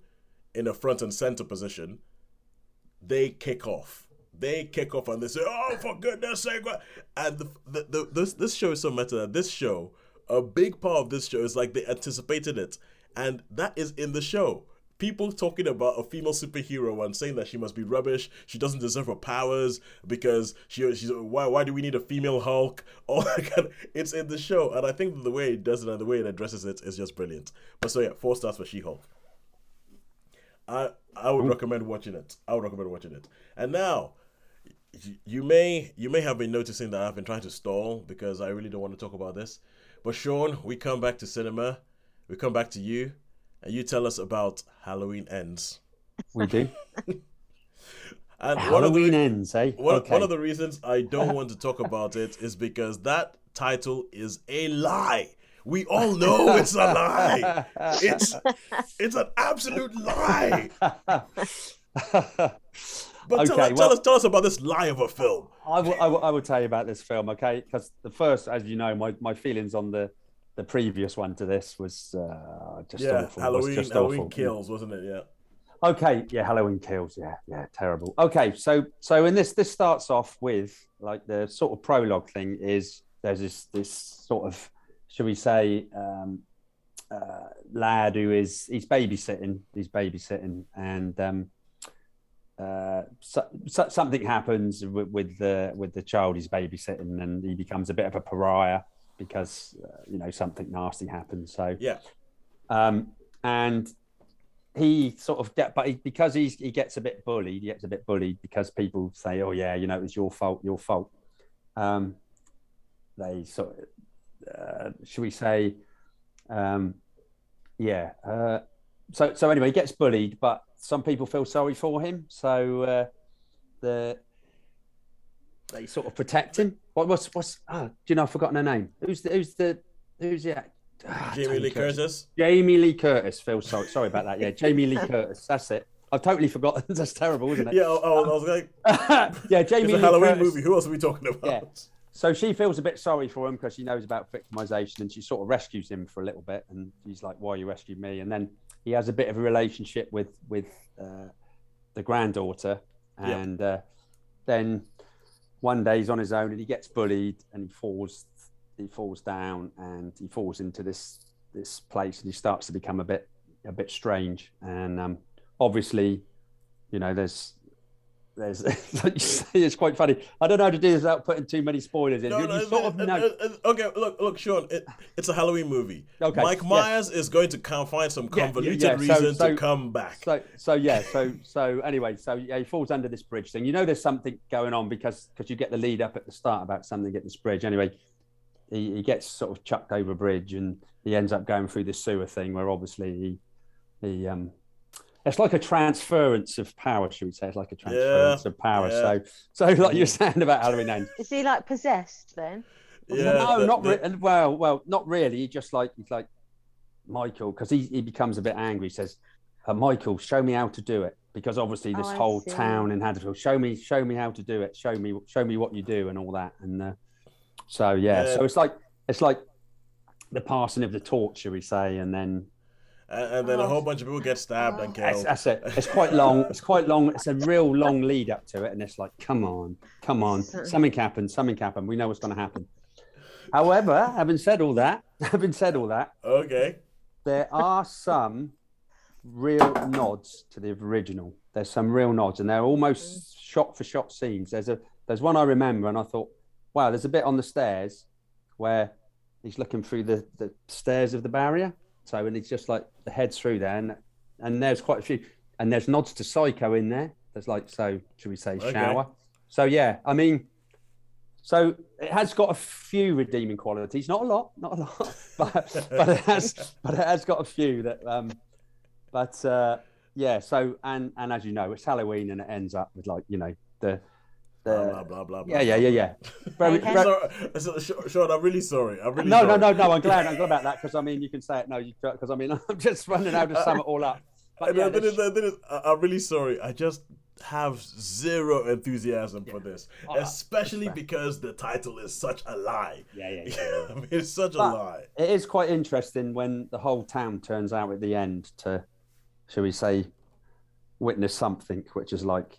B: in a front and center position, they kick off. They kick off and they say, "Oh, for goodness sake!" And the, the, the, this this show is so meta. that This show, a big part of this show is like they anticipated it, and that is in the show. People talking about a female superhero and saying that she must be rubbish. She doesn't deserve her powers because she she's why why do we need a female Hulk? All that kind of, it's in the show, and I think the way it does it and the way it addresses it is just brilliant. But so yeah, four stars for She Hulk. I I would recommend watching it. I would recommend watching it. And now, you may you may have been noticing that I've been trying to stall because I really don't want to talk about this. But Sean, we come back to cinema. We come back to you, and you tell us about Halloween Ends.
D: We do.
B: And one of the
D: Halloween ends, eh?
B: one,
D: okay.
B: one of the reasons I don't want to talk about it is because that title is a lie. We all know it's a lie. It's it's an absolute lie. But tell,
D: Okay,
B: tell
D: well-
B: us tell us about this lie of a film.
D: I will, I, will, I will tell you about this film, okay? Because the first, as you know, my, my feelings on the, the previous one to this was uh, just
B: Yeah,
D: awful. was
B: Halloween
D: just
B: Halloween
D: awful.
B: kills, wasn't it? Yeah.
D: Okay, yeah, Halloween kills. Yeah, yeah, terrible. Okay, so so in this this starts off with like the sort of prologue thing is there's this this sort of should we say um, uh, lad who is he's babysitting he's babysitting and um, uh, so, so, something happens with, with the with the child he's babysitting and he becomes a bit of a pariah because uh, you know something nasty happens so
B: Yeah.
D: um, and he sort of get, but he, because he's he gets a bit bullied, he gets a bit bullied because people say, "Oh yeah, you know, it was your fault, your fault." Um, they sort of, uh, should we say, um, yeah. Uh, so so anyway, he gets bullied, but some people feel sorry for him, so uh, the they sort of protect him. What what's what's? Oh, do you know? I've forgotten her name. Who's the who's the who's the ah,
B: Jamie Lee Curtis.
D: Jamie Lee Curtis. Phil, sorry, sorry about that. Yeah, Jamie Lee Curtis. That's it. I've totally forgotten. That's terrible, isn't it?
B: Yeah, I was I was like,
D: yeah, Jamie
B: it's a
D: Lee
B: Halloween
D: Curtis.
B: movie. Who else are we talking about?
D: Yeah. So she feels a bit sorry for him because she knows about victimization and she sort of rescues him for a little bit. And he's like, "Why you rescued me?" And then he has a bit of a relationship with with uh, the granddaughter,
B: Yeah.
D: and uh, then one day he's on his own and he gets bullied and he falls he falls down and he falls into this this place and he starts to become a bit a bit strange and um, obviously you know there's there's like you say, it's quite funny i don't know how to do this without putting too many spoilers in
B: No,
D: you,
B: no,
D: you sort of
B: uh, uh, okay, look, look, Sean. It, it's a Halloween movie.
D: Okay,
B: Mike
D: yeah.
B: Myers is going to come find some
D: Yeah, yeah,
B: convoluted
D: yeah, so-
B: reason
D: so-
B: to come back.
D: So, so yeah, so so anyway, so yeah, he falls under this bridge thing. You know, there's something going on because because you get the lead up at the start about something at this bridge. Anyway, he, he gets sort of chucked over a bridge and he ends up going through this sewer thing where obviously he he um it's like a transference of power, should we say? It's like a transference of power.
B: yeah.
D: So, so like you're saying about Halloween Ends.
C: Is he like possessed then?
B: Yeah,
D: no,
B: the-
D: not
B: the-
D: really. Well, well, not really. He just like he's like Michael because he he becomes a bit angry. He says, uh, "Michael, show me how to do it." Because obviously this
C: Oh,
D: whole
C: see.
D: town in Huddersfield, show me, show me how to do it. Show me, show me what you do and all that. And uh, so yeah,
B: Yeah.
D: so it's like it's like the passing of the torch, shall we say? And then
B: and, and then a whole bunch of people get stabbed and
D: that's,
B: killed.
D: that's it. It's quite long. It's quite long. It's a real long lead up to it, and it's like, come on, come on, something happened. Something happened. We know what's going to happen. However, having said all that, having said all that,
B: Okay.
D: there are some real nods to the original. There's some real nods, and they're almost mm. shot for shot scenes. There's a there's one I remember, and I thought, wow, there's a bit on the stairs where he's looking through the, the stairs of the barrier. So, and he's just like the head's through there, and and there's quite a few, and there's nods to Psycho in there. There's like so, should we say
B: Okay.
D: shower? So yeah, I mean, so it has got a few redeeming qualities, not a lot, not a lot, but but it has but it has got a few that um but uh yeah so and and as you know it's halloween and it ends up with like you know the
B: Blah,
D: the
B: blah, blah, blah,
D: yeah yeah yeah yeah very,
C: Okay.
D: very-
B: Sorry, Sean, I'm really sorry. I'm really
D: no
B: sorry.
D: no no no i'm glad i'm glad about that because i mean you can say it no you because i mean i'm just running out to sum it all up but yeah,
B: the thing is-
D: there's-
B: is, I- I'm really sorry. I just have zero enthusiasm for this,
D: Oh,
B: especially because the title is such a lie.
D: yeah yeah yeah
B: I mean, it's such a lie.
D: it is quite interesting when the whole town turns out at the end to, shall we say, witness something, which is like,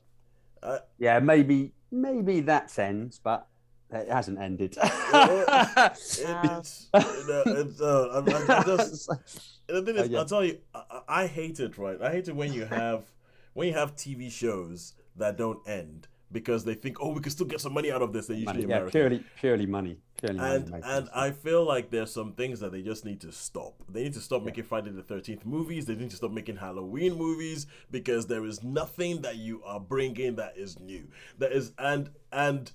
B: Uh,
D: yeah, maybe maybe that's ends, but it hasn't ended.
B: It, it's, it's, uh, just, the thing is,
D: Uh, yeah.
B: I'll tell you, I I hate it. Right, I hate it when you have when you have TV shows that don't end because they think, oh, we can still get some money out of this. They're usually
D: money, yeah,
B: American.
D: purely purely money, purely
B: and
D: makes
B: and. I feel like there's some things that they just need to stop. They need to stop making Friday the Thirteenth movies. They need to stop making Halloween movies because there is nothing that you are bringing that is new. That is and and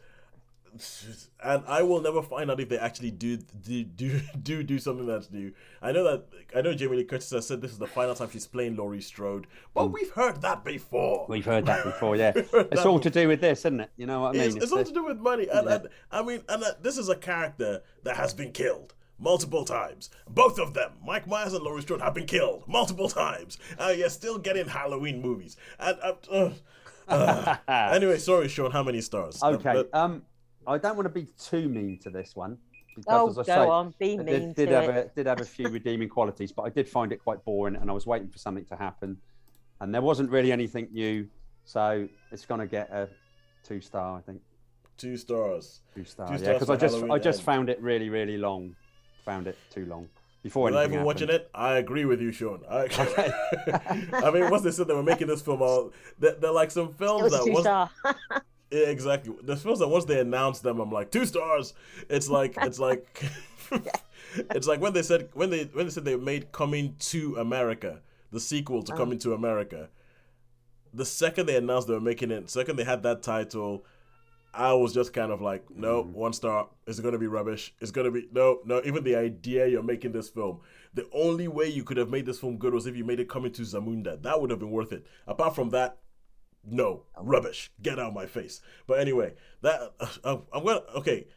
B: and I will never find out if they actually do do do do, do something that's new. I know that I know Jamie Lee Curtis has said this is the final time she's playing Laurie Strode, but
D: Mm.
B: we've heard that before.
D: We've heard that before, yeah. It's all to do with this, isn't it? You know what I mean?
B: it's, it's all to do with money, and,
D: Yeah.
B: and I mean, and uh, this is a character that has been killed multiple times. Both of them, Mike Myers and Laurie Strode, have been killed multiple times, and you're still getting Halloween movies. And uh, uh, uh. anyway, sorry, Sean. How many stars? Uh,
D: Okay.
B: but-
D: Um, I don't want to be too mean to this one because,
C: Oh,
D: as
C: go
D: I say,
C: on, be mean
D: did, did
C: to
D: have
C: it.
D: a did have a few redeeming qualities, but I did find it quite boring, and I was waiting for something to happen, and there wasn't really anything new, so it's going to get a two star, I think,
B: two stars.
D: two star,
B: Two
D: yeah, because I just
B: Halloween
D: I just
B: End.
D: found it really really long, found it too long before
B: Without
D: anything
B: even watching it, I agree with you, Sean. I, I mean, once they said they were making this film out, they're, they're like some
C: It
B: films
C: was
B: that
C: two
B: once,
C: star.
B: Yeah, exactly. The films that once they announced them, I'm like two stars. It's like it's like it's like when they said when they when they said they made Coming to America, the sequel to
C: Oh.
B: Coming to America. The second they announced they were making it, second they had that title, I was just kind of like, no, mm-hmm. one star. It's gonna be rubbish. It's gonna be no, no. Even the idea you're making this film, the only way you could have made this film good was if you made it Coming to Zamunda. That would have been worth it. Apart from that, no, rubbish. Get out of my face. But anyway, that uh, I'm gonna okay.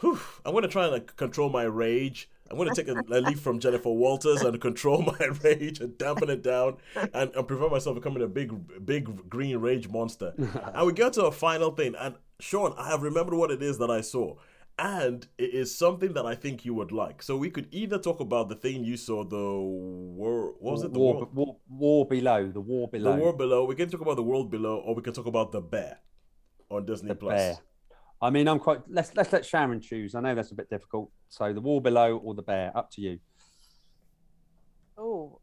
B: Whew, I'm gonna try and like, control my rage. I'm gonna take a, a leaf from Jennifer Walters and control my rage and dampen it down and, and prevent myself becoming a big, big green rage monster. and we get to a final thing. And Sean, I have remembered what it is that I saw. And it is something that I think you would like. So we could either talk about the thing you saw, the war. What was it? The
D: war,
B: world,
D: war, war below, the war below,
B: the world below. We can talk about the world below, or we can talk about the bear on Disney
D: the
B: Plus.
D: bear. I mean, I'm quite. Let's let's let Sharon choose. I know that's a bit difficult. So the war below or the bear, up to you.
C: Oh,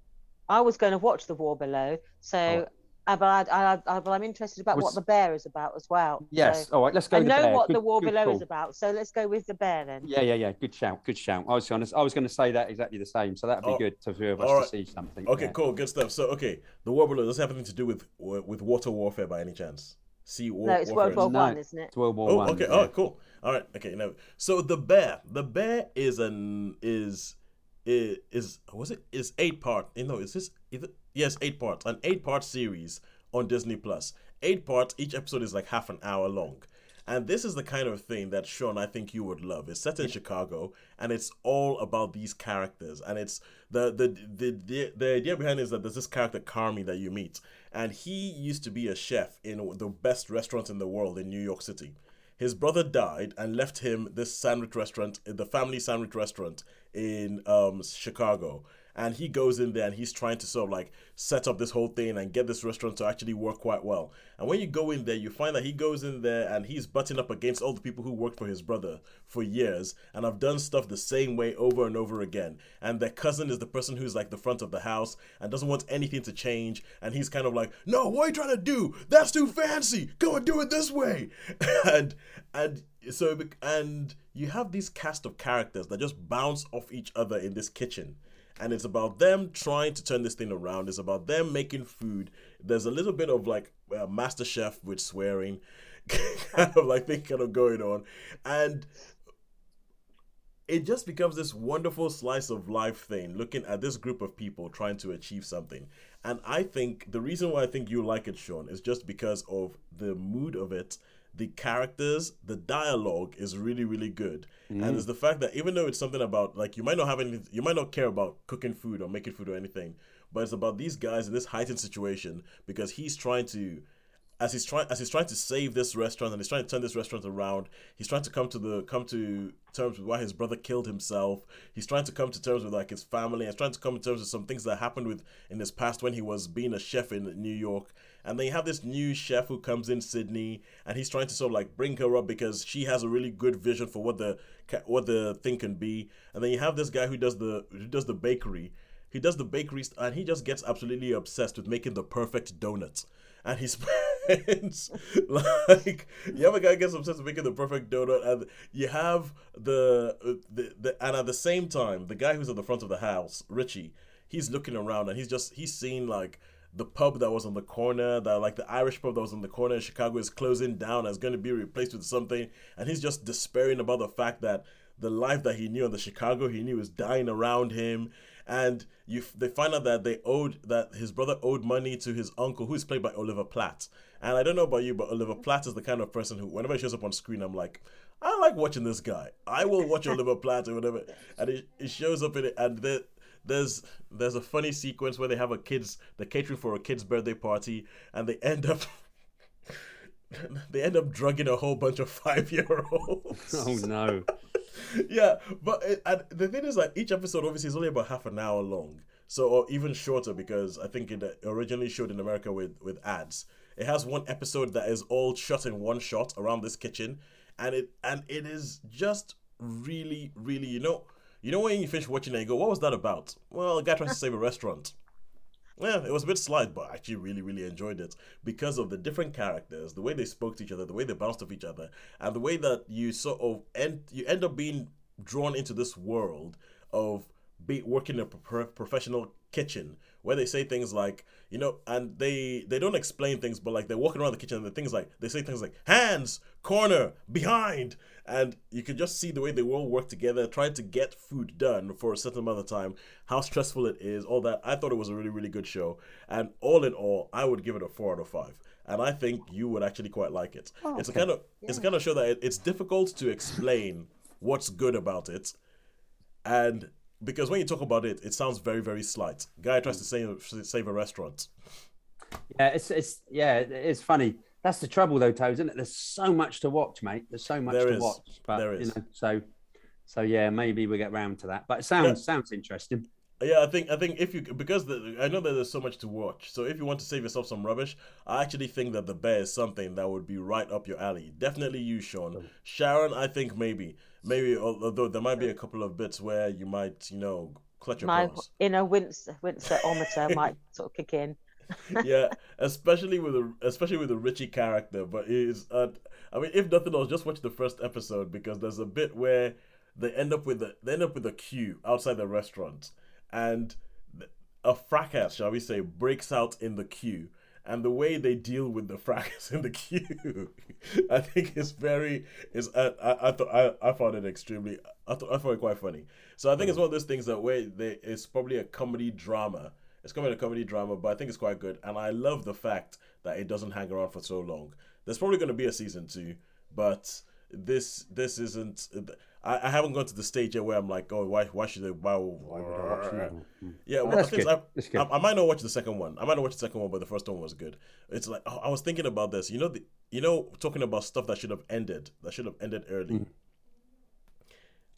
C: I was going to watch The War Below, so Uh, but I, I, I, but I'm interested about
D: Was-
C: what the bear is about as well.
D: Yes.
C: So,
D: All right. Let's go.
C: I
D: with
C: know
D: the bear.
C: what
D: Good-
C: The War Below
D: call.
C: is about, so let's go with the bear then.
D: Yeah, yeah, yeah. Good shout. Good shout. I was going to. I was going to say that exactly the same. So that'd be
B: Oh,
D: good to few of us
B: all
D: to see something.
B: Okay,
D: yeah.
B: cool, good stuff. So, okay, the war below does it have anything to do with with water warfare by any chance? Sea War.
C: No, it's World
B: Warfare.
C: War
D: No,
C: One, isn't it?
D: It's World War
B: Oh,
D: One.
B: okay.
D: yeah.
B: Oh, cool. All right. Okay. Now, so the bear, the bear is an is is, is was it is eight part? You know, is this is it, yes eight parts an eight part series on Disney Plus. Eight parts. Each episode is like half an hour long. And this is the kind of thing that Sean, I think you would love. It's set in Chicago, and it's all about these characters. And it's the the the the, the idea behind it is that there's this character Carmy that you meet, and he used to be a chef in the best restaurant in the world in New York City. His brother died and left him this sandwich restaurant, the family sandwich restaurant in um, Chicago. And he goes in there and he's trying to sort of like set up this whole thing and get this restaurant to actually work quite well. And when you go in there, you find that he goes in there and he's butting up against all the people who worked for his brother for years and have done stuff the same way over and over again. And their cousin is the person who's like the front of the house and doesn't want anything to change. And he's kind of like, no, what are you trying to do? That's too fancy. Go and do it this way. and and so and you have this cast of characters that just bounce off each other in this kitchen and it's about them trying to turn this thing around. It's about them making food. There's a little bit of like uh, master chef with swearing kind of like thing kind of going on. And it just becomes this wonderful slice of life thing looking at this group of people trying to achieve something. And i think the reason why i think you like it sean is just because of the mood of it the characters the dialogue is really really good. And mm-hmm. it's the fact that even though it's something about like you might not have any you might not care about cooking food or making food or anything but it's about these guys in this heightened situation because he's trying to as he's trying as he's trying to save this restaurant and he's trying to turn this restaurant around he's trying to come to the come to terms with why his brother killed himself. He's trying to come to terms with like his family. He's trying to come to terms with some things that happened with in his past when he was being a chef in new york and then you have this new chef who comes in sydney and he's trying to sort of like bring her up because she has a really good vision for what the what the thing can be. And then you have this guy who does the who does the bakery. He does the bakery and he just gets absolutely obsessed with making the perfect donuts. And he spends like you have a guy gets obsessed with making the perfect donut and you have the, the the and at the same time the guy who's at the front of the house richie he's looking around and he's just he's seeing like the pub that was on the corner that like the irish pub that was on the corner in chicago is closing down is going to be replaced with something and he's just despairing about the fact that the life that he knew in the chicago he knew is dying around him and you they find out that they owed that his brother owed money to his uncle who is played by Oliver Platt. And I don't know about you, but Oliver Platt is the kind of person who whenever he shows up on screen, I'm like, I like watching this guy. I will watch Oliver Platt or whatever. And he, he shows up in it and there, there's there's a funny sequence where they have a kids the catering for a kid's birthday party and they end up they end up drugging a whole bunch of five year olds
D: Oh no.
B: yeah, but it, and the thing is that each episode obviously is only about half an hour long, so or even shorter because I think it originally showed in America with with ads. It has one episode that is all shot in one shot around this kitchen, and it and it is just really really you know you know when you finish watching it you go what was that about? Well, a guy tries to save a restaurant. Yeah, it was a bit slight, but I actually really, really enjoyed it because of the different characters, the way they spoke to each other, the way they bounced off each other, and the way that you sort of end you end up being drawn into this world of be working in a pro- professional kitchen where they say things like you know and they they don't explain things but like they're walking around the kitchen and the things like they say things like hands corner behind. And you can just see the way they all work together trying to get food done for a certain amount of time how stressful it is all that. I thought it was a really really good show. And all in all i would give it a four out of five. And i think you would actually quite like it.
C: Oh,
B: it's a kind of it's a kind of show that it, it's difficult to explain what's good about it. And because when you talk about it, it sounds very, very slight. Guy tries to save save a restaurant.
D: Yeah, it's it's yeah, it's funny. That's the trouble though, Toes, isn't it? There's so much to watch, mate. There's so much
B: There
D: to
B: is.
D: watch. But
B: There
D: you know, so so yeah, maybe we get round to that. But it sounds sounds interesting.
B: Yeah, I think I think if you because the, I know that there's so much to watch. So if you want to save yourself some rubbish, I actually think that the bear is something that would be right up your alley. Definitely you, Sean. Sharon, I think maybe maybe although there might be a couple of bits where you might you know clutch your
C: My
B: pearls.
C: inner wince winceometer might sort of kick in.
B: yeah, especially with the especially with the Richie character. But is uh, I mean, if nothing else, just watch the first episode because there's a bit where they end up with the they end up with a queue outside the restaurant, and a fracas, shall we say, breaks out in the queue, and the way they deal with the fracas in the queue, I think is very is I I, I thought I, I found it extremely I thought I found it quite funny. So I think it's one of those things that where they it's probably a comedy drama. It's coming a comedy drama, but I think it's quite good, and I love the fact that it doesn't hang around for so long. There's probably going to be a season two, but this this isn't. I, I haven't gone to the stage yet where I'm like, oh, why why should I? Why,
D: Why would I watch another? Hmm.
B: yeah, well,
D: that's
B: the thing is,
D: good.
B: I,
D: That's good.
B: I, I might not watch the second one. I might not watch the second one, but the first one was good. It's like oh, I was thinking about this. You know, the, you know, talking about stuff that should have ended, that should have ended early.
D: Mm.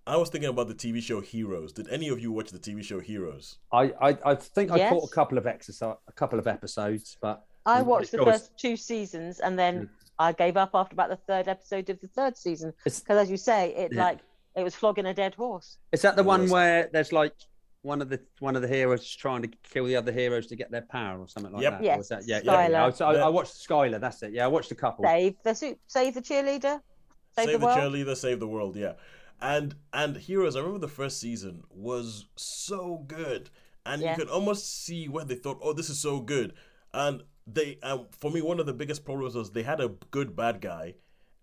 B: I was thinking about the TV show Heroes. Did any of you watch the TV show Heroes?
D: I, I, I think I caught a couple of exercise, a couple of episodes, but
C: I watched the first two seasons and then
D: Mm.
C: I gave up after about the third episode of the third season because, as you say, it
D: Yeah.
C: like it was flogging a dead horse.
D: is that the
B: It
D: one
B: was.
D: where there's like one of the one of the heroes trying to kill the other heroes to get their power or something like
B: Yep.
D: that? Or
C: Yes,
D: that, yeah, yeah, yeah. I, I, I watched Sylar. That's it. Yeah, I watched a couple.
C: Save the suit, save the cheerleader, save,
B: Save
C: the
B: the,
C: world.
B: cheerleader, save the world. Yeah, and and Heroes. I remember the first season was so good, and
C: Yeah.
B: you could almost see where they thought, "Oh, this is so good." And they, um, for me, one of the biggest problems was they had a good bad guy,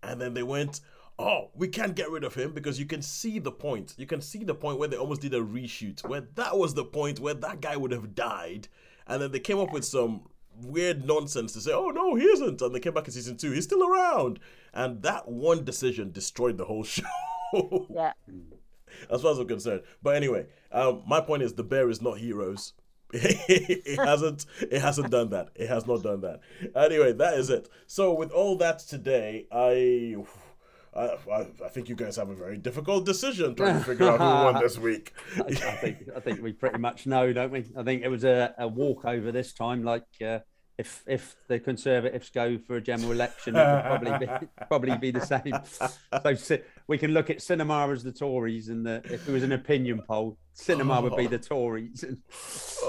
B: and then they went, "Oh, we can't get rid of him because you can see the point. You can see the point where they almost did a reshoot where that was the point where that guy would have died, and then they came up with some." Weird nonsense to say, oh no, he isn't, and they came back in season two. He's still around, and that one decision destroyed the whole show.
C: Yeah,
B: as far as I'm concerned. But anyway, um, my point is the bear is not heroes. it hasn't. It hasn't done that. It has not done that. Anyway, that is it. So with all that today, I. I, I, I think you guys have a very difficult decision trying to figure out who won this week.
D: I, I think I think we pretty much know, don't we? I think it was a, a walkover this time. Like uh, if if the Conservatives go for a general election, it would probably be probably be the same. So we can look at cinema as the Tories, and the, if it was an opinion poll, cinema would be oh. the Tories.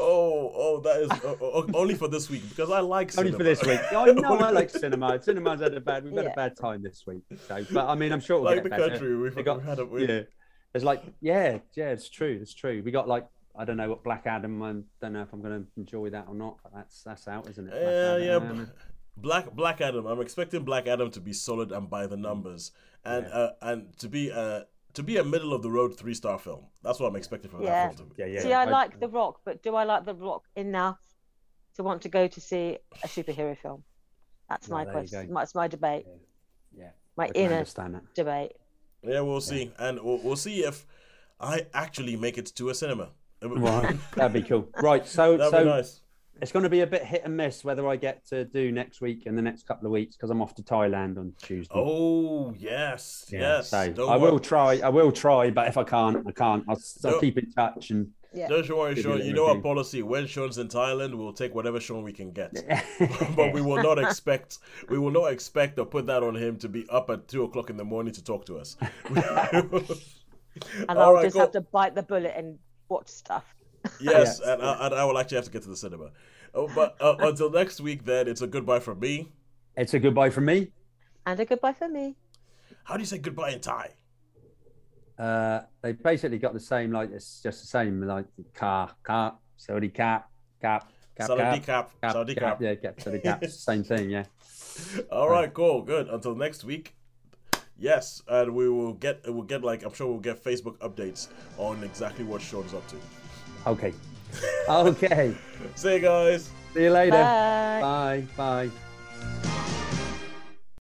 B: Oh, oh, that is oh, oh, oh, only for this week because I like
D: only
B: cinema.
D: for this week. Oh, I know I like cinema. Cinema's had a bad. We've had a bad time this week. So, but I mean, I'm sure it'll
B: like
D: get
B: the
D: better.
B: country. We've,
D: They got-
B: we've had a we-
D: yeah. There's like, yeah, yeah, it's true, it's true. We got like, I don't know what Black Adam. I don't know if I'm going to enjoy that or not. But that's that's out, isn't it? Black
B: Yeah,
D: Adam.
B: yeah. Black Black Adam. I'm expecting Black Adam to be solid and by the numbers, and uh, and to be a to be a middle of the road three star film. That's what I'm expecting from
C: Yeah.
B: that film. To
D: yeah, yeah.
C: See, I like The Rock, but do I like The Rock enough to want to go to see a superhero film? That's
D: Well,
C: my question. That's my debate.
D: Yeah,
C: My
D: I
C: inner
D: understand that.
C: debate.
B: Yeah, we'll see, and we'll, we'll see if I actually make it to a cinema.
D: Right, that'd be cool. Right, so
B: That'd
D: so
B: be nice.
D: it's going to be a bit hit and miss whether I get to do next week and the next couple of weeks because I'm off to Thailand on Tuesday.
B: Oh yes, yes.
D: so
B: Don't
D: I
B: worry.
D: will try. I will try, but if I can't, I can't. I'll, I'll
B: Don't-
D: keep in touch and.
C: Yeah.
B: Don't you worry, Sean. You know our policy. When Sean's in Thailand, we'll take whatever Sean we can get. but we will not expect we will not expect or put that on him to be up at two o'clock in the morning to talk to us.
C: And
B: All
C: I'll
B: right,
C: just
B: cool.
C: have to bite the bullet and watch stuff.
B: yes, and, I, and I will actually have to get to the cinema. Oh, but uh, until next week, then it's a goodbye from me.
D: it's a goodbye from me.
C: And a goodbye for me.
B: How do you say goodbye in Thai?
D: Uh, they basically got the same, like it's just the same, like car, car, sorry, cap, cap, cap,
B: Sawadee
D: cap,
B: cap,
D: cap,
B: Sawadee
D: cap,
B: cap.
D: yeah, cap, sorry, cap, same thing, yeah.
B: All right, cool, good. Until next week. Yes, and we will get we'll get like I'm sure we'll get Facebook updates on exactly what Sean's up to.
D: Okay, okay.
B: See you guys.
D: See you later.
C: Bye.
D: Bye, bye.